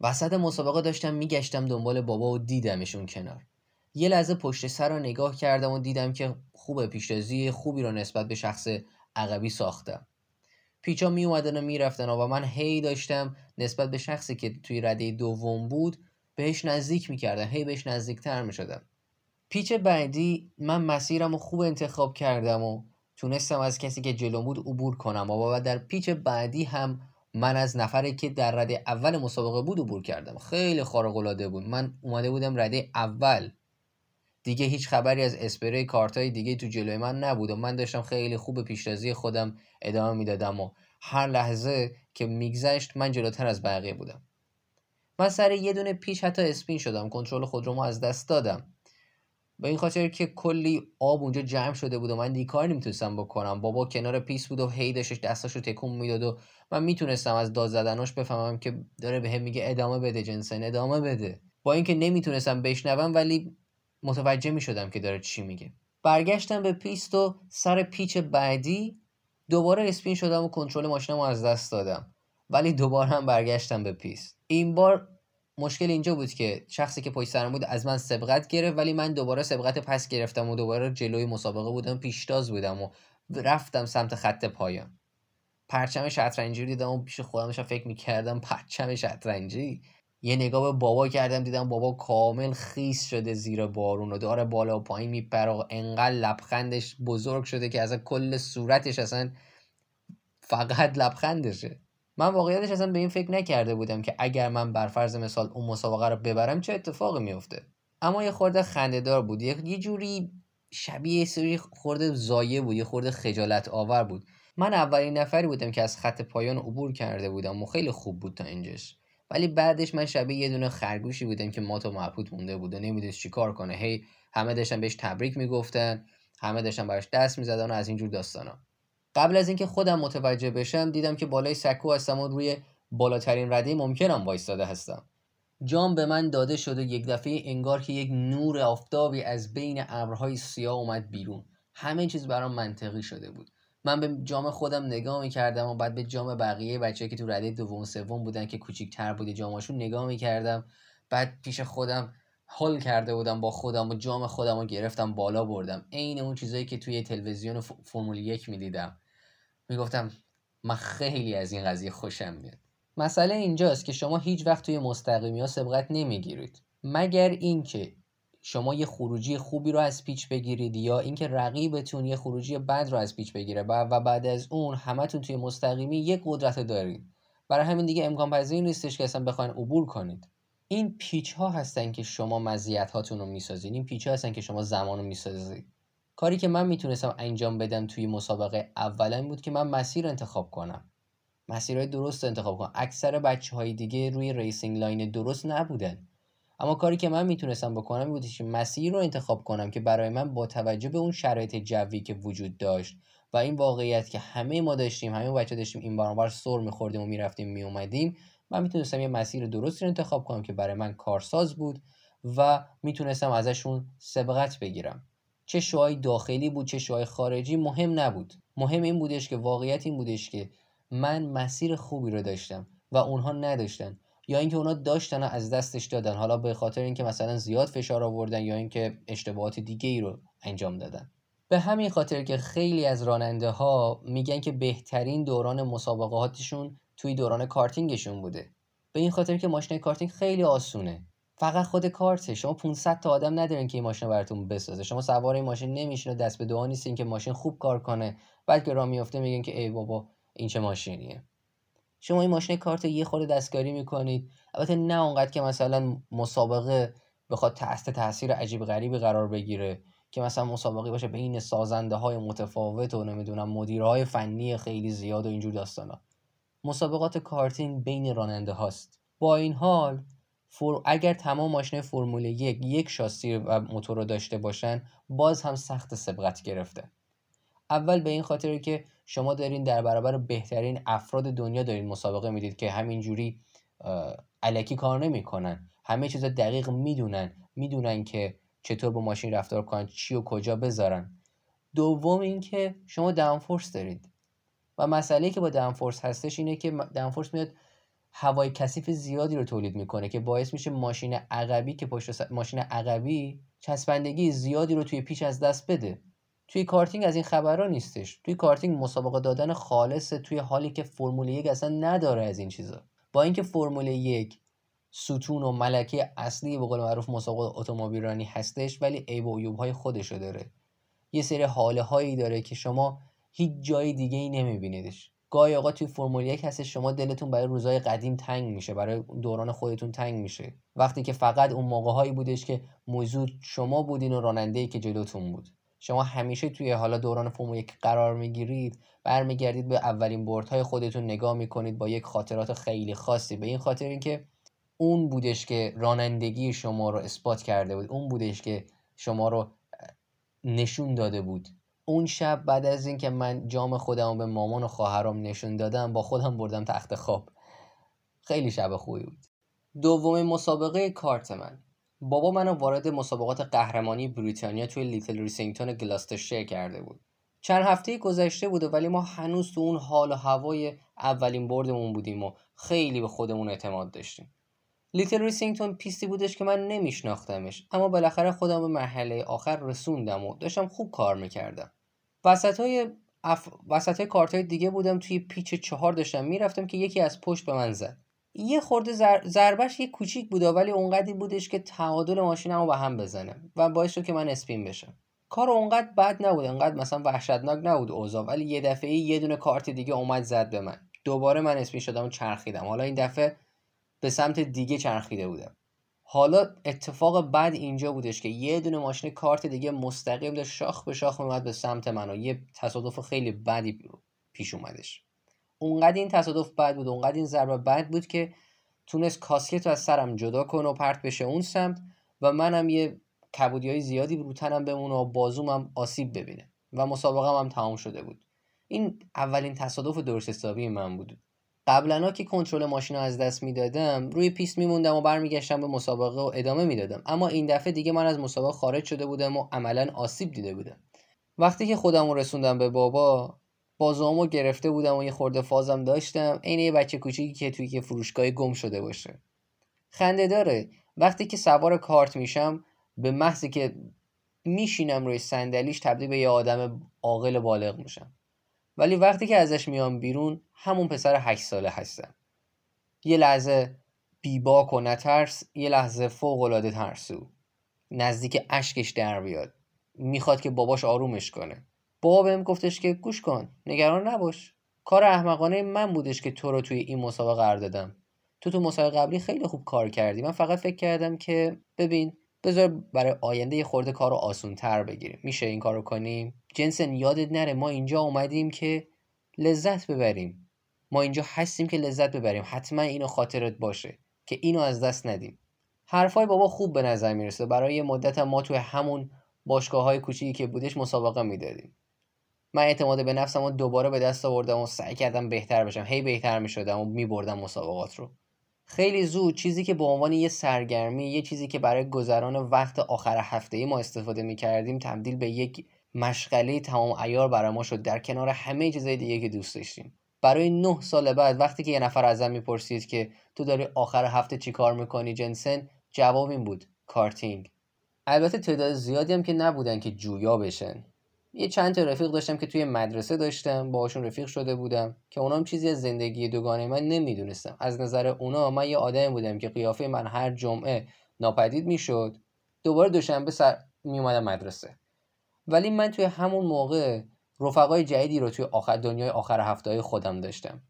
وسط مسابقه داشتم میگشتم دنبال بابا و دیدمشون کنار. یه لحظه پشت سر رو نگاه کردم و دیدم که خوب پیشتازی خوبی رو نسبت به شخص عقبی ساختم. پیچا می اومدن و می‌رفتن و من هی داشتم نسبت به شخصی که توی رده دوم بود بهش نزدیک می‌کردم. هی بهش نزدیکتر می‌شدم. پیچ بعدی من مسیرم رو خوب انتخاب کردم و تونستم از کسی که جلو بود عبور کنم و در پیچ بعدی هم من از نفری که در رده اول مسابقه بود عبور کردم. خیلی خارق العاده بود. من اومده بودم رده اول. دیگه هیچ خبری از اسپری کارتای دیگه تو جلوی من نبود و من داشتم خیلی خوب پیشتازی خودم ادامه می‌دادم و هر لحظه که میگذشت من جلوتر از بقیه بودم. من سر یه دونه پیش حتی اسپین شدم. کنترل خودرومو از دست دادم. به این خاطر که کلی آب اونجا جمع شده بود و من دیگه نمی‌تونستم بکنم. بابا کنار پیست بود و هی داشتش دستاشو تکون می‌داد و من می‌تونستم از داد زدناش بفهمم که داره به هم میگه ادامه بده جنسن ادامه بده. با اینکه نمی‌تونستم بشنوم ولی متوجه می‌شدم که داره چی میگه. برگشتم به پیست و سر پیچ بعدی دوباره spin شدم و کنترل ماشینم از دست دادم. ولی دوباره هم برگشتم به پیست. این بار مشکل اینجا بود که شخصی که پشت سرم بود از من سبقت گرفت ولی من دوباره سبقت پس گرفتم و دوباره جلوی مسابقه بودم پیشتاز بودم و رفتم سمت خط پایان. پرچم شطرنجی رو دیدم و پیش خودم فکر می‌کردم پرچم شطرنجی. یه نگاه به بابا کردم دیدم بابا کامل خیس شده زیر بارون و داره بالا و پایین میپره و انقدر لبخندش بزرگ شده که از کل صورتش اصلا فقط لبخندشه. من واقعیتش اصلا به این فکر نکرده بودم که اگر من بر فرض مثال اون مسابقه رو ببرم چه اتفاقی میفته اما یه خورده خندهدار بود. یه جوری شبیه سری خورده زایه بود یه خورده خجالت آور بود. من اولین نفری بودم که از خط پایان عبور کرده بودم و خیلی خوب بود تا اینجاش. ولی بعدش من شبیه یه دونه خرگوشی بودم که مات و محبوط مونده بود و نمی‌دونست چیکار کنه. هی همه داشتن بهش تبریک می‌گفتن همه داشتن براش دست می‌زدن و از اینجور داستانا. قبل از اینکه خودم متوجه بشم دیدم که بالای سکو هستم و روی بالاترین رده ممکنم وایستاده هستم. جام به من داده شده یک دفعه انگار که یک نور آفتابی از بین ابرهای سیاه اومد بیرون. همه چیز برام منطقی شده بود. من به جام خودم نگاه می‌کردم و بعد به جام بقیه بچه که تو رده دوم سوم بودن که کوچیکتر بوده جاماشون نگاه می‌کردم. بعد پیش خودم حل کرده بودم با خودم و جام خودم رو گرفتم بالا بردم. عین اون چیزایی که توی تلویزیون فرمول یک می‌دیدم. می‌گفتم من خیلی از این قضیه خوشم میاد. مسئله اینجاست که شما هیچ وقت توی مستقیمی ها سبقت نمی‌گیرید. مگر اینکه شما یه خروجی خوبی رو از پیچ بگیرید یا اینکه رقیبتون یه خروجی بد رو از پیچ بگیره و بعد از اون همتون توی مستقیمی یه قدرت دارید. برای همین دیگه امکان پذیر نیستش که اصلا بخواین عبور کنید. این پیچ ها هستن که شما مزیت هاتون رو می‌سازید این پیچ ها هستن که شما زمان رو می‌سازید کاری که من می‌تونستم انجام بدم توی مسابقه اولا بود که من مسیر انتخاب کنم. مسیرهای درست انتخاب کنم. اکثر بچه های دیگه روی racing line درست نبودن. اما کاری که من می‌تونستم بکنم بود که مسیر رو انتخاب کنم که برای من با توجه به اون شرایط جوی که وجود داشت و این واقعیت که همه ما داشتیم همه بچه داشتیم این بار سر میخوردیم و می‌رفتیم میومدیم من می‌تونستم یه مسیر درستی رو انتخاب کنم که برای من کارساز بود و می‌تونستم ازشون سبقت بگیرم. چه شوهای داخلی بود چه شوهای خارجی مهم نبود. مهم این بودش که واقعیت این بودش که من مسیر خوبی رو داشتم و اونها نداشتن یا اینکه اونا داشتن و از دستش دادن. حالا به خاطر اینکه مثلا زیاد فشار آوردن یا اینکه اشتباهات دیگه ای رو انجام دادن. به همین خاطر که خیلی از راننده ها میگن که بهترین دوران مسابقاتشون توی دوران کارتینگشون بوده. به این خاطر که ماشین کارتینگ خیلی آسونه. فقط خود کارته. شما 500 تا آدم ندارین که این ماشین براتون بسازه. شما سوار این ماشین نمیشین و دست به دعا نیستین که ماشین خوب کار کنه. بعد که راه میفته میگین که ای بابا این چه ماشینیه. شما این ماشین کارت یه خورده دستکاری می‌کنید. البته نه اونقدر که مثلا مسابقه بخواد تحت تاثیر عجیب غریبی قرار بگیره که مثلا مسابقه باشه بین سازنده های متفاوت و نمی‌دونم مدیرهای فنی خیلی زیاد و اینجور داستانا. مسابقات کارتینگ بین راننده هاست. با این حال فور... اگر تمام ماشین فرمول یک یک شاسی و موتور رو داشته باشن باز هم سخت سبقت گرفته. اول به این خاطر که شما دارین در برابر بهترین افراد دنیا دارین مسابقه می‌دید که همینجوری علکی کار نمی‌کنن. همه چیز دقیق می‌دونن. می‌دونن که چطور با ماشین رفتار کنن چی و کجا بذارن. دوم اینکه شما downforce دارید. و مسئله که با downforce هستش اینه که downforce میاد هوای کثیف زیادی رو تولید می‌کنه که باعث میشه ماشین عقبی که پشت ماشین عقبی چسبندگی زیادی رو توی پیچ از دست بده. توی کارتینگ از این خبرها نیستش. توی کارتینگ مسابقه دادن خالصه توی حالی که فرمول یک اصلا نداره از این چیزا. با اینکه فرمول یک ستون و ملکه اصلی به قول معروف مسابقه اتومبیل هستش ولی عیب و عیوب های خودشو داره. یه سری حاله هایی داره که شما هیچ جای دیگه ای نمیبینیدش. گاهی آقا توی فرمول یک هست شما دلتون برای روزهای قدیم تنگ میشه برای دوران خودتون تنگ میشه. وقتی که فقط اون موقع هایی بودش که موضوع شما بودین و راننده که جلوتون بود. شما همیشه توی حالا دوران فرمول یک قرار می‌گیرید برمیگردید به اولین های خودتون نگاه می‌کنید با یک خاطرات خیلی خاصی. به این خاطر اینکه اون بودش که رانندگی شما رو اثبات کرده بود اون بودش که شما رو نشون داده بود. اون شب بعد از اینکه من جام خودم به مامان و خواهرام نشون دادم با خودم بردم تخت خواب. خیلی شب خوبی بود. دومین مسابقه کارت من. بابا منو وارد مسابقات قهرمانی بریتانیا توی لیتل ریسینگتون گلاسترشیر کرده بود. چند هفته گذشته بوده ولی ما هنوز تو اون حال و هوای اولین بردمون بودیم و خیلی به خودمون اعتماد داشتیم. لیتل ریسینگتون پیستی بودش که من نمیشناختمش اما بالاخره خودم به مرحله آخر رسوندم و داشتم خوب کار می‌کردم. وسط های, اف... وسط های کارت های دیگه بودم توی پیچ چهار داشتم می‌رفتم که یکی از پشت به من زد. یه خورده زر... ضربش یه کوچیک بوده ولی اونقدری بودش که تعادل ماشینمو به هم بزنه و باعث شد که من spin بشم. کار اونقدر بد نبود انقدر مثلا وحشتناک نبود اوضاع ولی یه دفعه یه دونه کارت دیگه اومد زد به من. دوباره من spin شدم و چرخیدم. حالا این دفعه به سمت دیگه چرخیده بودم. حالا اتفاق بعد اینجا بودش که یه دونه ماشین کارت دیگه مستقیم داشت شاخ به شاخ اومد به سمت من و یه تصادف خیلی بدی پیش اومدش. اونقدر این تصادف بد بود اونقدر این ضربه بد بود که تونست کاسکت رو از سرم جدا کنه و پرت بشه اون سمت و منم یه کبودی های زیادی رو تنم بمونه و بازومم آسیب ببینه و مسابقه هم تمام شده بود. این اولین تصادف درست حسابی من بود. قبلا که کنترل ماشین رو از دست می‌دادم روی پیست میموندم و برمیگشتم به مسابقه و ادامه می‌دادم. اما این دفعه دیگه من از مسابقه خارج شده بودم و عملا آسیب دیده بودم. وقتی که خودم رو رسوندم به بابا بازوامو گرفته بودم و یه خورده فازم داشتم عین یه بچه کوچیکی که توی یه فروشگاه گم شده باشه. خنده داره. وقتی که سوار کارت میشم به محضی که میشینم روی صندلیش تبدیل به یه آدم عاقل بالغ میشم. ولی وقتی که ازش میام بیرون همون پسر هشت ساله هستم. یه لحظه بیباک و نترس یه لحظه فوق العاده ترسو. نزدیک اشکش در بیاد. می‌خواد که باباش آرومش کنه. بابا بهم گفتش که گوش کن نگران نباش. کار احمقانه من بودش که تو رو توی این مسابقه قرار دادم. تو تو مسابقه قبلی خیلی خوب کار کردی. من فقط فکر کردم که ببین بذار برای آینده یه خورده کار رو آسون تر بگیریم. میشه این کار رو کنیم؟ جنسن یادت نره ما اینجا اومدیم که لذت ببریم. ما اینجا هستیم که لذت ببریم. حتما اینو خاطرت باشه که اینو از دست ندیم. حرفای بابا خوب به نظر می‌رسه. برای مدت ما توی همون باشگاه های کوچیکی که بودش مسابقه می‌دادیم. من اعتماد به نفسم و دوباره به دست آوردم و سعی کردم بهتر بشم. هی بهتر می‌شدم و میبردم مسابقات رو. خیلی زود چیزی که به عنوان یه سرگرمی یه چیزی که برای گذران وقت آخر هفته ای ما استفاده می کردیم تبدیل به یک مشغله تمام ایار برای ما شد. در کنار همه چیزهای دیگه که دوست داشتیم. برای نه سال بعد وقتی که یه نفر ازم می‌پرسید که تو داری آخر هفته چی کار می‌کنی جنسن جواب این بود کارتینگ. البته تعداد زیادی هم که نبودن که جویا بشن. یه چند تا رفیق داشتم که توی مدرسه داشتم باهاشون رفیق شده بودم که اونام چیزی از زندگی دوگانه من نمی‌دونستم. از نظر اونا من یه آدم بودم که قیافه من هر جمعه ناپدید می‌شد. دوباره دوشنبه سر میومدم مدرسه. ولی من توی همون موقع رفقای جدیدی رو توی آخر دنیای آخر هفته خودم داشتم.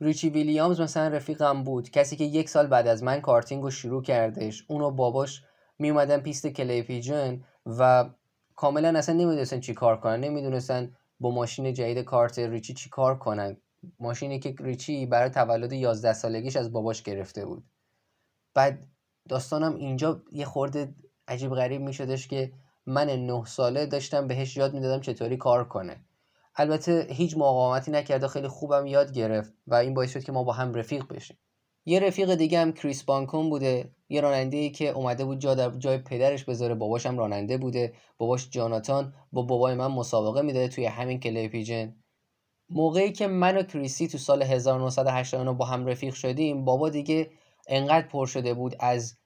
ریچی ویلیامز مثلا رفیقم بود. کسی که یک سال بعد از من کارتینگ رو شروع کردش اونو باباش میومدن پیست کلی پیجن و کاملا اصلا نمی‌دونستن چی کار کنن. نمی‌دونستن با ماشین جدید کارت ریچی چی کار کنن. ماشینی که ریچی برای تولد 11 سالگیش از باباش گرفته بود. بعد داستانم اینجا یه خورده عجیب غریب میشدش که من نه ساله داشتم بهش یاد می‌دادم چطوری کار کنه. البته هیچ مقاومتی نکرده خیلی خوبم یاد گرفت و این باعث شد که ما با هم رفیق بشیم. یه رفیق دیگه هم کریس بانکون بوده یه راننده ای که اومده بود جا در جای پدرش بذاره باباشم راننده بوده باباش جاناتان با بابای من مسابقه می‌داده توی همین کلی پیجن موقعی که من و کریسی تو سال 1989 با هم رفیق شدیم بابا دیگه انقدر پر شده بود از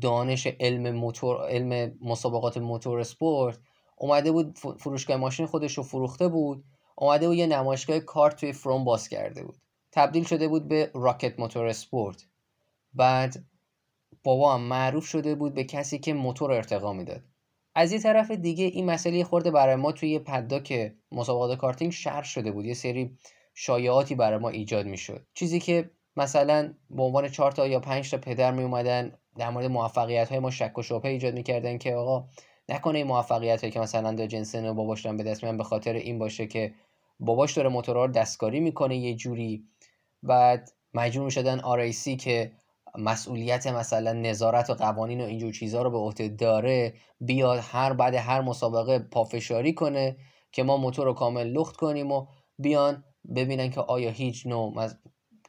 دانش علم موتور علم مسابقات motorsport. اومده بود فروشگاه ماشین خودش رو فروخته بود. اومده بود یه نمایشگاه کارت توی فروم باز کرده بود. تبدیل شده بود به Rocket Motorsport. بعد بابا هم معروف شده بود به کسی که موتور ارتقا می‌داد. از یه طرف دیگه این مسئله خورده برای ما توی paddock مسابقات کارتینگ شر شده بود. یه سری شایعاتی برای ما ایجاد می‌شد. چیزی که مثلا به عنوان 4 تا یا 5 تا پدر می اومدن در مورد موفقیت های ما شک و شبهه ایجاد می‌کردن که آقا نکنه این موفقیت که مثلا در جنسن و باباش به دست میان به خاطر این باشه که باباش داره موتورها رو دستکاری می‌کنه یه جوری. بعد مجبور می‌شدن RAC که مسئولیت مثلا نظارت و قوانین و اینجور چیزها رو به عهده داره بیاد هر بعد هر مسابقه پافشاری کنه که ما موتور رو کامل لخت کنیم و بیان ببینن که آیا هیچ نوع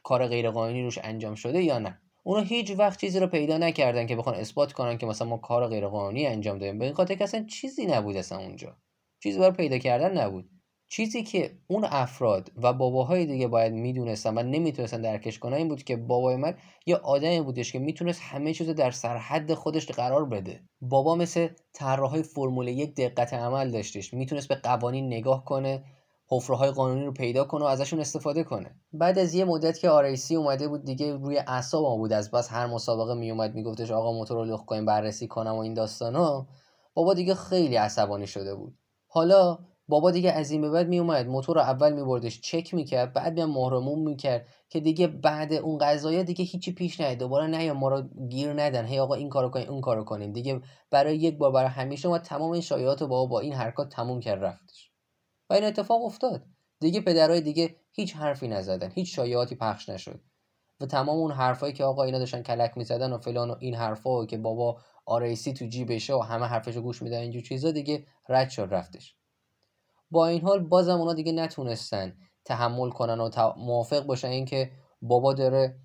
کار غیرقانونی روش انجام شده یا نه. اونا هیچ وقت چیزی رو پیدا نکردن که بخوان اثبات کنن که مثلا ما کار غیرقانونی انجام دادیم. به این خاطر که اصلا چیزی نبود اصلا اونجا. چیزی برای پیدا کردن نبود. چیزی که اون افراد و باباهای دیگه باید می‌دونستن و نمی‌تونستن درکش کنن این بود که بابای من یه آدمی بودش که می‌تونست همه چیز در سرحد خودش قرار بده. بابا مثل طراحهای فرمول یک دقت عمل داشتش. می‌تونست به قوانین نگاه کنه. حفره های قانونی رو پیدا کنه و ازشون استفاده کنه. بعد از یه مدت که آرایسی اومده بود دیگه روی اعصاب ما بود از بس هر مسابقه میومد میگفتش آقا موتور رو لخ کنیم بررسی کنم و این داستانا بابا دیگه خیلی عصبانی شده بود. حالا بابا دیگه از این به بعد میومد موتور رو اول میبردش چک می‌کرد بعد میام مهرمون می‌کرد که دیگه بعد اون قضايا دیگه هیچی پیش نیاد. دوباره نه ما رو گیر ندن. هی آقا این کارو کنین اون کارو کنین دیگه برای یک بار برای همیشه ما تمام این شایعات رو بابا با این حرکات تموم کرد رفتش. و این اتفاق افتاد. دیگه پدرای دیگه هیچ حرفی نزدن هیچ شایعاتی پخش نشد. و تمام اون حرفایی که آقا اینا داشتن کلک می‌زدن و فلان و این حرفا که بابا آرایسی تو جیبشه و همه حرفشو گوش میدن اینجور چیزا دیگه رد شد رفتش. با این حال بازم اونا دیگه نتونستن تحمل کنن و موافق باشن اینکه بابا داره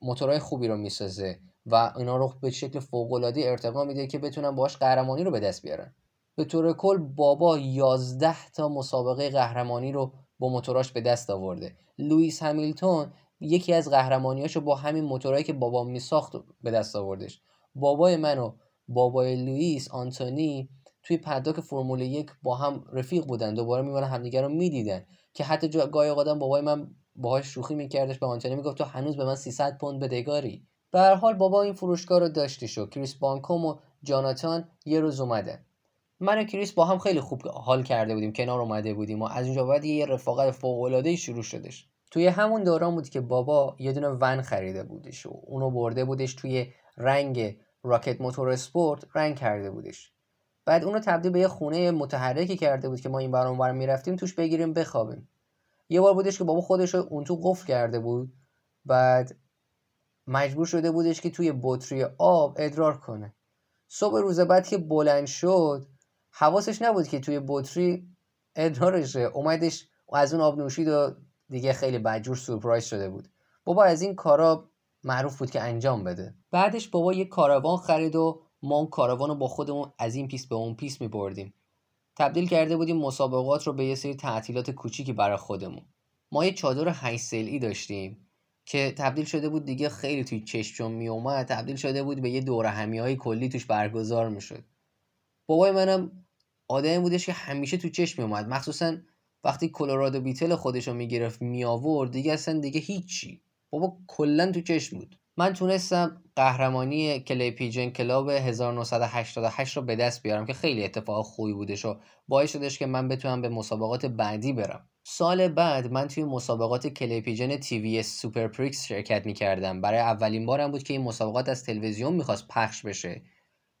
موتورهای خوبی رو می‌سازه و اینا رو به شکل فوق العاده ارتقا میده که بتونن باش قهرمانی رو به دست بیارن. به طور کل بابا 11 تا مسابقه قهرمانی رو با موتوراش به دست آورده. لوئیس همیلتون یکی از قهرمانیاشو با همین موتورهایی که بابا میساخت به دست آوردش. بابای من و بابای لوئیس آنتونی توی paddock فرمول یک با هم رفیق بودن. دوباره میمونن همدیگه رو می‌دیدن. که حتی گاهی وقتم بابای من باهاش شوخی میکردش به آنتونی می‌گفت تو هنوز به من 300 پوند بدهکاری به هر حال بابا این فروشگاه رو داشتی شو کریس بانکوم و جاناتان یه روز اومده من و کریس با هم خیلی خوب حال کرده بودیم کنار اومده بودیم و از اونجا بعد یه رفاقت فوق العاده شروع شدش. توی همون دوران بود که بابا یه دونه ون خریده بودش و اونو برده بودش توی رنگ راکت موتور اسپورت رنگ کرده بودش. بعد اونو تبدیل به یه خونه متحرکی کرده بود که ما این بر می‌رفتیم توش بگیریم بخوابیم. یه بار بودش که بابا خودش رو اون تو قفل کرده بود. بعد مجبور شده بودش که توی بطری آب ادرار کنه. صبح روز بعد که بلند شد حواسش نبود که توی بطری ادرارشه اومدش از اون آب نوشید و دیگه خیلی بدجور سورپرایز شده بود. بابا از این کارا معروف بود که انجام بده. بعدش بابا یه کاروان خرید و ما اون کاروان رو با خودمون از این پیست به اون پیست می بردیم تبدیل کرده بودیم مسابقات رو به یه سری تعطیلات کوچیکی برای خودمون. ما یه چادر 8 سلعی داشتیم که تبدیل شده بود دیگه خیلی توی چشم می اومد تبدیل شده بود به یه دوره همی کلی توش برگزار می‌شد. بابای منم آدمی بودش که همیشه تو چشم می اومد مخصوصا وقتی کلرادو بیتل خودش رو می‌گرفت می آورد دیگه اصلا دیگه هیچی. بابا کلا تو چشم بود. من تونستم قهرمانی کلی پیجن کلاب 1988 رو به دست بیارم که خیلی اتفاق خوبی بودش و باعث شدش که من بتونم به مسابقات بعدی برم. سال بعد من توی مسابقات کلی پیجن TV Super Prix شرکت می‌کردم. برای اولین بارم بود که این مسابقات از تلویزیون می‌خواست پخش بشه.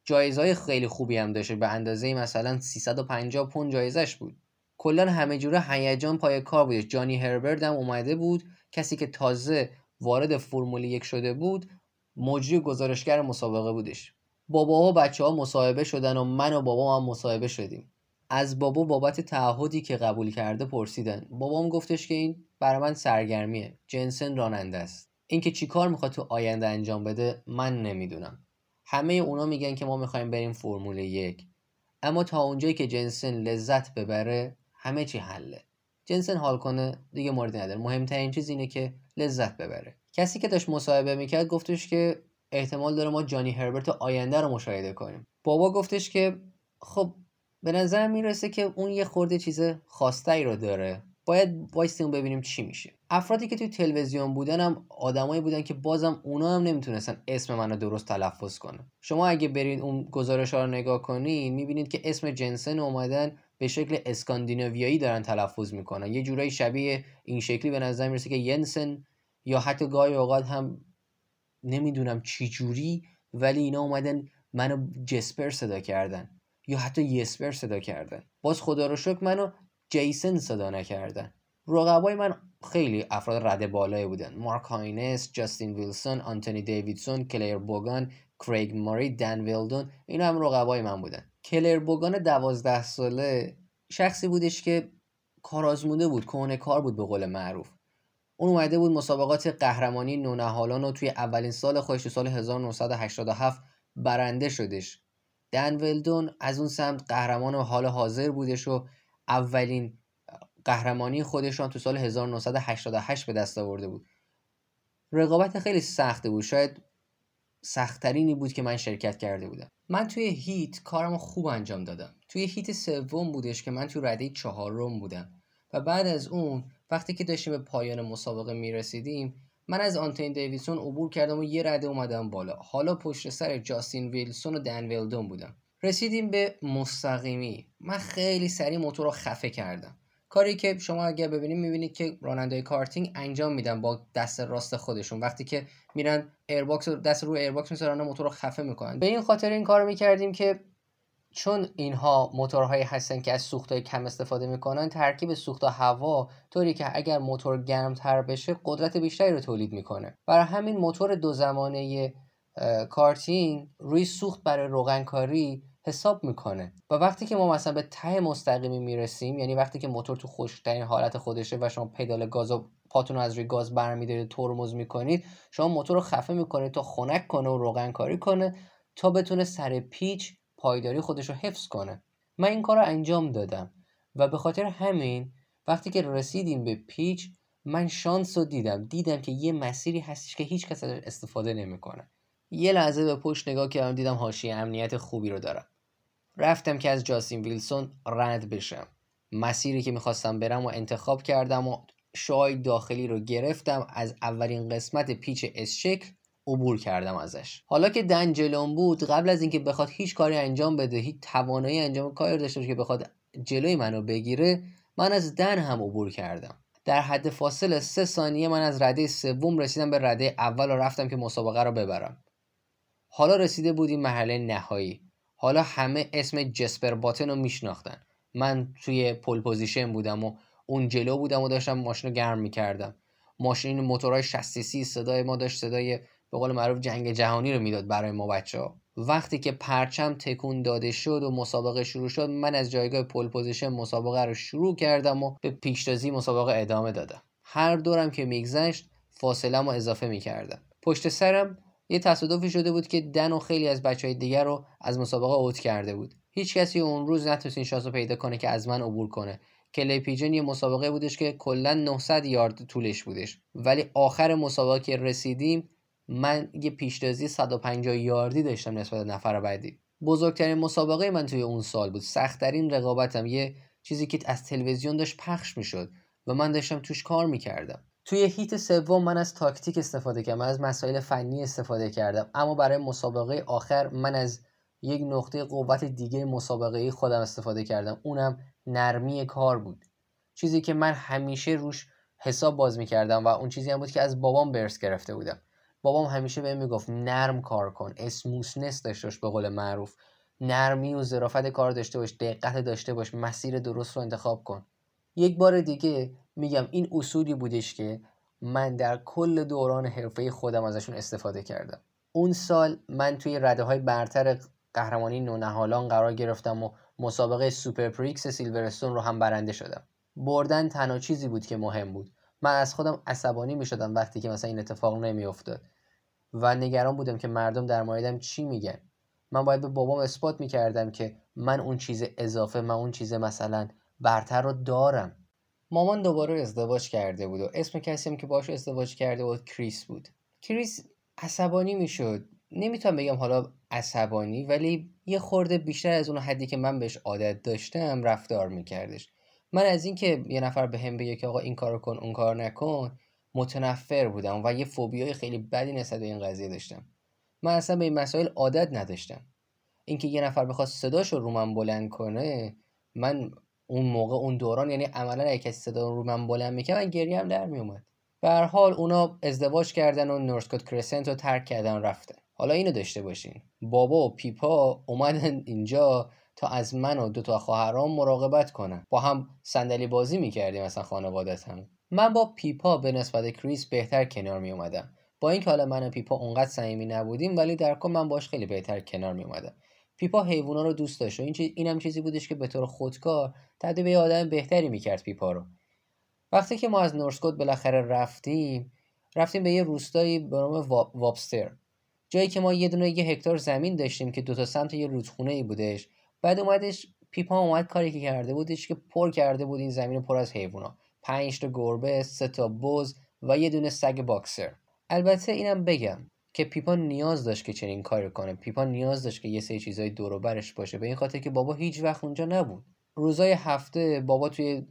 جایزهای خیلی خوبی هم داشته به اندازه مثلا 350 پوند جایزش بود. کلا همه جوره هیجان پای کار بودش. جانی هربرد هم اومده بود. کسی که تازه وارد فرمول یک شده بود مجری گزارشگر مسابقه بودش. بابا و بچه ها مصاحبه شدن و من و بابا هم مصاحبه شدیم. از بابا بابت تعهدی که قبول کرده پرسیدن. بابام گفتش که این برای من سرگرمیه. جنسن راننده است. اینکه چیکار می‌خواد تو آینده انجام بده من نمی‌دونم. همه اونا میگن که ما می‌خوایم بریم فرمول یک. اما تا اونجایی که جنسن لذت ببره همه چی حله. جنسن حال کنه دیگه موردی نداره. مهمترین چیز اینه که لذت ببره. کسی که داشت مصاحبه می‌کرد گفتش که احتمال داره ما جانی هربرت آینده رو مشاهده کنیم. بابا گفتش که خب به نظر می‌رسه که اون یه خورده چیز خاصتری رو داره. باید وایستیم ببینیم چی میشه. افرادی که توی تلویزیون بودن هم آدمایی بودن که بازم اونا هم نمی‌تونستن اسم منو درست تلفظ کنن. شما اگه برید اون گزارش ها رو نگاه کنین می‌بینید که اسم جنسن اومدن به شکل اسکاندیناویایی دارن تلفظ می‌کنن. یه جورایی شبیه این شکلی به نظر می‌رسه که ینسن یا حتی گاهی اوقات هم نمی‌دونم چی جوری ولی اینا اومدن منو جسپر صدا کردن یا حتی یسپر صدا کردن. باز خدا رو شکر منو جیسن صدا نکردن. رقبای من خیلی افراد رده بالایی بودن. مارک هاینس جاستین ویلسون آنتونی دیویدسون کلیر بوگان کریگ ماری دن ویلدون اینا هم رقبای من بودن. کلیر بوگان دوازده ساله شخصی بودش که کارآزموده بود کهنه کار بود به قول معروف. اون اومده بود مسابقات قهرمانی نونهالان و توی اولین سال خودش سال 1987 برنده شدش. دن ولدون از اون سمت قهرمان و حال حاضر بودش و اولین قهرمانی خودش تو سال 1988 به دست آورده بود. رقابت خیلی سخته بود. شاید سختترینی بود که من شرکت کرده بودم. من توی هیت کارم خوب انجام دادم. توی هیت سوم بودش که من توی رده چهارم بودم. و بعد از اون وقتی که داشتیم به پایان مسابقه می‌رسیدیم من از آنتونی دیویدسون عبور کردم و یه رده اومدم بالا. حالا پشت سر جاستین ویلسون و دن ویلدون بودم. رسیدیم به مستقیمی. من خیلی سریع موتور رو خفه کردم. کاری که شما اگر ببینید می‌بینید که راننده کارتینگ انجام میدن با دست راست خودشون. وقتی که میرن airbox دست رو airbox می‌ذارن موتور رو خفه می‌کنن. به این خاطر این کار می‌کردیم که چون اینها موتورهایی هستن که از سوختهای کم استفاده می‌کنن ترکیب سوخت و هوا طوری که اگر موتور گرمتر بشه قدرت بیشتری رو تولید می‌کنه. برای همین موتور دو زمانه کارتینگ روی سوخت برای روغنکاری حساب می‌کنه. و وقتی که ما مثلا به ته مستقیمی می‌رسیم یعنی وقتی که موتور تو خشکترین حالت خودشه و شما پدال گاز و پاتون از روی گاز برمیدارید ترمز می‌کنید شما موتور رو خفه می‌کنید تا خنک کنه و روغن کاری کنه تا بتونه سر پیچ پایداری خودش رو حفظ کنه. من این کار رو انجام دادم. و به خاطر همین وقتی که رسیدیم به پیچ من شانس رو دیدم. دیدم که یه مسیری هستش که هیچ کس استفاده نمی‌کنه. یه لحظه به پشت نگاه کردم دیدم حاشیه امنیت خوبی رو دارم. رفتم که از جاستین ویلسون رد بشم. مسیری که می‌خواستم برم و انتخاب کردم و شای داخلی رو گرفتم از اولین قسمت پیچ اس شکل عبور کردم ازش. حالا که دن بود قبل از اینکه بخواد هیچ کاری انجام بده هیچ توانایی انجام کاری نداشته که بخواد جلوی منو بگیره من از دن هم عبور کردم. در حد فاصل سه ثانیه من از رده سوم رسیدم به رده اول و رفتم که مسابقه رو ببرم. حالا رسیده بودیم مرحله نهایی. حالا همه اسم جسپر باتن رو میشناختن. من توی pole position بودم و اون جلو بودم و داشتم ماشین رو گرم می‌کردم. ماشین موتورهای 60 سی صدای ما داشت صدای به قول معروف جنگ جهانی رو می‌داد برای ما بچه ها. وقتی که پرچم تکون داده شد و مسابقه شروع شد من از جایگاه pole position مسابقه رو شروع کردم و به پیشتازی مسابقه ادامه دادم. هر دورم که میگذشت فاصله ما اضافه می‌کردم. پشت سرم یه تصادفی شده بود که دن و خیلی از بچه های دیگر رو از مسابقه اوت کرده بود. هیچ کسی اون روز نتونست این شانس رو پیدا کنه که از من عبور کنه. کلی پیجن یه مسابقه بودش که کلا 900 یارد طولش بودش. ولی آخر مسابقه که رسیدیم من یه پیشتازی 150 یاردی داشتم نسبت نفر بعدی. بزرگترین مسابقه من توی اون سال بود. سختترین رقابتم. یه چیزی که از تلویزیون داشت پخش می‌شد و من داشتم توش کار می‌کردم. توی هیت سوم من از تاکتیک استفاده کردم من از مسائل فنی استفاده کردم. اما برای مسابقه آخر من از یک نقطه قوت دیگه مسابقه خودم استفاده کردم. اونم نرمی کار بود. چیزی که من همیشه روش حساب باز می‌کردم و اون چیزی هم بود که از بابام برس گرفته بودم. بابام همیشه بهم می‌گفت نرم کار کن اسموسنس داشته باش به قول معروف. نرمی و ظرافت کار داشته باش دقت داشته باش مسیر درست رو انتخاب کن. یک بار دیگه میگم این اصولی بودش که من در کل دوران حرفه خودم ازشون استفاده کردم. اون سال من توی رده های برتر قهرمانی نونهالان قرار گرفتم و مسابقه Super Prix سیلورستون رو هم برنده شدم. بردن تنها چیزی بود که مهم بود. من از خودم عصبانی می شدم وقتی که مثلا این اتفاق نمیافتاد و نگران بودم که مردم در موردم چی میگن. من باید به بابام اثبات می‌کردم که من اون چیز اضافه من اون چیز مثلا برتر رو دارم. مامان دوباره ازدواج کرده بود و اسم کسی هم که باش ازدواج کرده بود کریس بود. کریس عصبانی می‌شد. نمی‌تونم بگم حالا عصبانی ولی یه خورده بیشتر از اون حدی که من بهش عادت داشتم رفتار میکردش. من از اینکه یه نفر به هم بگه که آقا این کارو کن اون کار نکن متنفر بودم و یه فوبیای خیلی بدی نسبت به این قضیه داشتم. من اصلا به این مسائل عادت نداشتم. اینکه یه نفر بخواد صداش رو من بلند کنه من اون موقع اون دوران یعنی عملا اگه کسی صدا رو من بلند می‌کرد من گریه هم در میومد به هر حال اونا ازدواج کردن و نورسکوت کرسنت رو ترک کردن رفتن. حالا اینو داشته باشین. بابا و پیپا اومدن اینجا تا از من و دو تا خواهرام مراقبت کنن. با هم صندلی بازی می‌کردیم مثلا خانوادت هم من با پیپا به نسبت کریس بهتر کنار می اومدم با اینکه حالا من و پیپا اونقدر صمیمی نبودیم ولی در کل من باش خیلی بهتر کنار می اومدم پیپا حیوونا رو دوست داشت. و این چیز اینم چیزی بودش که به طور خودکار تبدیل به آدم بهتری می‌کرد پیپا رو. وقتی که ما از نورسکوت بالاخره رفتیم رفتیم به یه روستایی به نام وابستر. جایی که ما یه دونه یه هکتار زمین داشتیم که دو تا سمت یه رودخونه ای بودش. بعد اومدش پیپا اومد کاری که کرده بودش که پر کرده بود این زمین پر از حیوونا پنج تا گربه سه تا بز و یه دونه سگ باکسر. البته اینم بگم که پیپا نیاز داشت که چنین کاری کنه. پیپا نیاز داشت که یه سری چیزای دور برش باشه. به این خاطر که بابا هیچ وقت اونجا نبود. روزای هفته بابا توی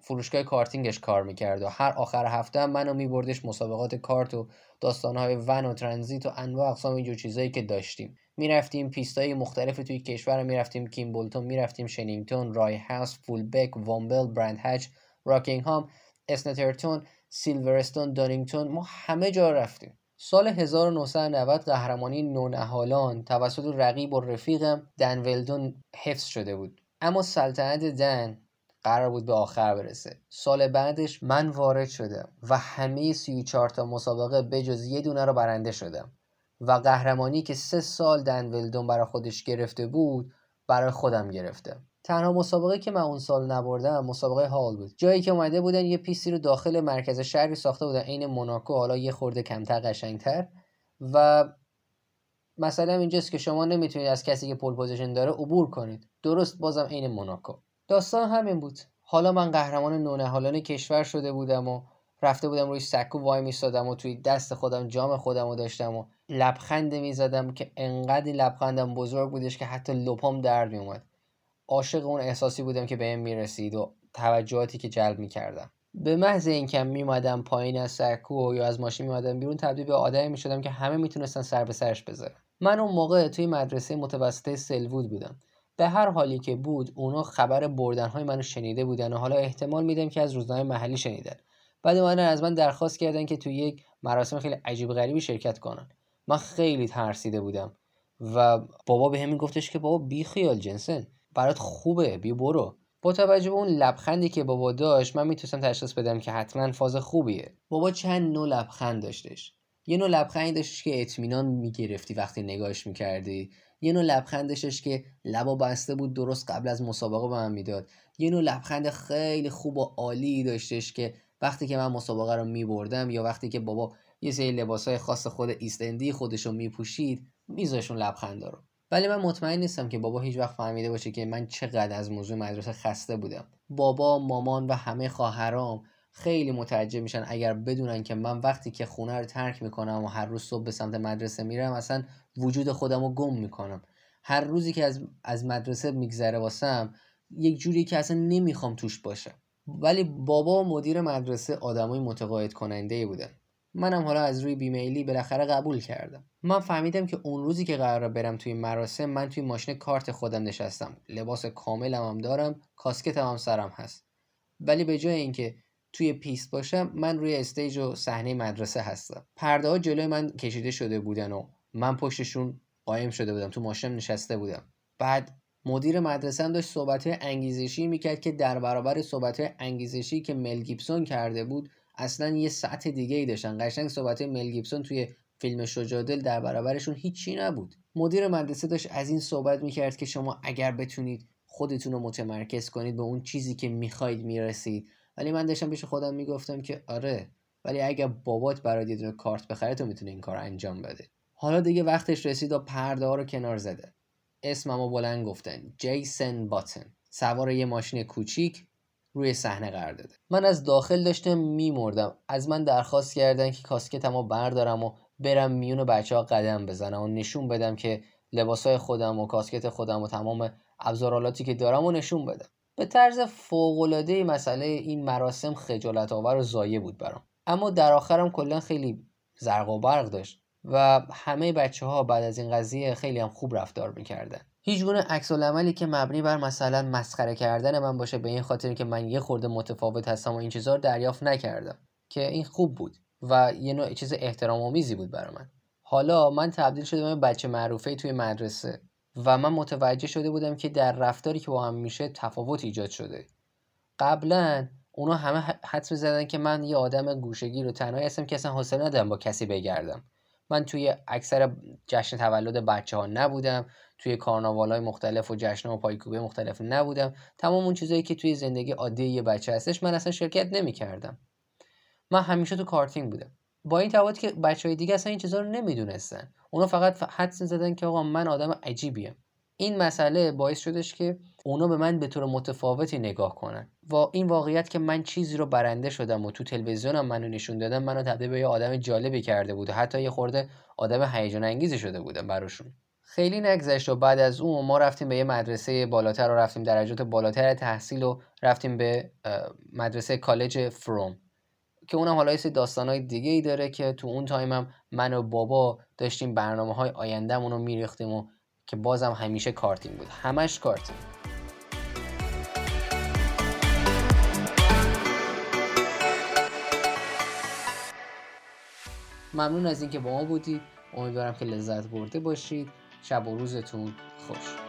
فروشگاه کارتینگش کار می‌کرد و هر آخر هفته هم منو میبردش مسابقات کارت و داستانهای ون و ترانزیت و انواع اقسام اینجور چیزایی که داشتیم. می‌رفتیم پیستای مختلف توی کشور می‌رفتیم کیمبلتون می‌رفتیم شنینگتون رای هاوس فولبک وامبل برند هچ راکینگهام اسنترتون سیلورستون دانینگتون ما همه جا رفتیم. سال 1990 قهرمانی نونهالان توسط رقیب و رفیقم دن ولدون حفظ شده بود. اما سلطنت دن قرار بود به آخر برسه. سال بعدش من وارد شدم و همه 34 تا مسابقه بجز یه دونه رو برنده شدم. و قهرمانی که سه سال دن ولدون برای خودش گرفته بود برای خودم گرفتم. تنها مسابقه که من اون سال نبردم مسابقه هال بود. جایی که اومده بودن یه پیستی رو داخل مرکز شهری ساخته بودن عین موناکو. حالا یه خورده کمتر قشنگتر. و مثلا اینجاست که شما نمی‌تونید از کسی که pole position داره عبور کنید. درست بازم عین موناکو. داستان همین بود. حالا من قهرمان نونهالان کشور شده بودم و رفته بودم روی سکو وای میستادم و توی دست خودم جام خودم رو داشتم و لبخند می‌زدم که انقدر لبخندم بزرگ بودش که حتی لپام درد میومد عاشق اون احساسی بودم که بهم می‌رسید و توجهاتی که جلب می‌کردم. به محض اینکه میمادم پایین از سکو یا از ماشین میمادم بیرون تبدیل به آدمی می‌شدم که همه می‌تونستن سر به سرش بذارن. من اون موقع توی مدرسه متوسطه سلوود بودم. به هر حالی که بود اونا خبر بردن های منو شنیده بودن و حالا احتمال میدم که از روزنامه محلی شنیدن. بعد من از من درخواست کردن که توی یک مراسم خیلی عجیب غریبی شرکت کنن. من خیلی ترسیده بودم و بابا به همین گفتش که بابا بی خیال جنسن. برات خوبه. بی برو. با توجه به اون لبخندی که بابا داشت من می‌تونستم تشخیص بدم که حتما فاز خوبیه. بابا چند نوع لبخند داشتش؟ یه نوع لبخندی داشتش که اطمینان می‌گرفتی وقتی نگاهش می‌کردی. یه نوع لبخند داشتش که لبا بسته بود درست قبل از مسابقه به من می‌داد. یه نوع لبخند خیلی خوب و عالی داشتش که وقتی که من مسابقه رو میبردم یا وقتی که بابا یه سری لباسای خاص خود ایستندی خودش رو میپوشید میذاشون لبخندا رو. ولی من مطمئن نیستم که بابا هیچ وقت فهمیده باشه که من چقدر از موضوع مدرسه خسته بودم. بابا مامان و همه خواهرام خیلی متعجب میشن اگر بدونن که من وقتی که خونه رو ترک می‌کنم و هر روز صبح به سمت مدرسه میرم اصلا وجود خودم رو گم می‌کنم. هر روزی که از, از مدرسه میگذره واسم یک جوری که اصلا نمی‌خوام توش باشم. ولی بابا و مدیر مدرسه آدمای متقاعد کننده بودن. منم حالا از روی بیمیلی بالاخره قبول کردم. من فهمیدم که اون روزی که قرار برم توی مراسم من توی ماشین kart خودم نشستم. لباس کاملم هم دارم کاسکتم هم سرم هست. ولی به جای اینکه توی پیست باشم من روی stage و صحنه مدرسه هستم. پرده ها جلوی من کشیده شده بودن و من پشتشون قایم شده بودم. تو ماشین نشسته بودم. بعد مدیر مدرسه هم داشت صحبت انگیزشی می‌کرد که در برابر صحبت انگیزشی که مل گیبسون کرده بود اصلا یه سطح دیگه ای داشتن. قشنگ صحبت مل گیبسون توی فیلم شجادل در برابرشون هیچی نبود. مدیر مدرسه داشت از این صحبت می‌کرد که شما اگر بتونید خودتون رو متمرکز کنید به اون چیزی که می‌خواید می‌رسید. ولی من داشتم پیش خودم می‌گفتم که آره ولی اگر بابات برات یه کارت بخره تو می‌تونی این کار انجام بده. حالا دیگه وقتش رسید و پرده ها رو کنار زده. اسممو بلند گفتن. جیسن باتن. سوار یه ماشین کوچیک روی صحنه قرار داده. من از داخل داشتم میمردم. از من درخواست کردن که کاسکتمو بردارم و برم میون بچه ها قدم بزنم و نشون بدم که لباسای خودم و کاسکت خودم و تمام ابزارالاتی که دارم و نشون بدم. به طرز فوقالعاده مسئله این مراسم خجالت آور و زایه بود برام. اما در آخرم کلا خیلی زرق و برق داشت و همه بچه ها بعد از این قضیه خیلی هم خوب رفتار می‌کردن. هیچ گونه عکس عملی که مبنی بر مثلا مسخره کردن من باشه به این خاطر که من یه خورده متفاوت هستم و این چیزها رو دریافت نکردم. که این خوب بود و یه نوع چیز احترام آمیزی بود برای من. حالا من تبدیل شده به بچه معروفه توی مدرسه و من متوجه شده بودم که در رفتاری که با هم میشه تفاوت ایجاد شده. قبلا اونا همه حدس می‌زدن که من یه آدم گوشگیر و تنهایی هستم که اصلا حوصله ندارم با کسی بگردم. من توی اکثر جشن تولد بچه ها نبودم. توی کارناوال های مختلف و جشن و پایکوبه مختلف نبودم. تمام اون چیزایی که توی زندگی عادی یه بچه هستش من اصلا شرکت نمی کردم من همیشه تو کارتینگ بودم. با این تفاوت که بچه های دیگه اصلا این چیزا رو نمی‌دونستن. اونا فقط حدس زدن که آقا من آدم عجیبیم. این مسئله باعث شدش که اونا به من به طور متفاوتی نگاه کنن. و این واقعیت که من چیزی رو برنده شدم و تو تلویزیونم منو نشون دادم منو تبدیل به یه آدم جالبی کرده بود و حتی یه خورده آدم هیجان انگیزی شده بودم براشون. خیلی نگذشت و بعد از اون ما رفتیم به یه مدرسه بالاتر و رفتیم درجات بالاتر تحصیل و رفتیم به مدرسه کالج فروم که اونم حالا یه داستانهای دیگه ای داره که تو اون تایمم من و بابا داشتیم برنامه های آیندهمون رو میریختیم و که بازم همیشه کارتینگ بود. همش کارتینگ ممنون از اینکه با ما بودید امیدوارم که لذت برده باشید. شب و روزتون خوش.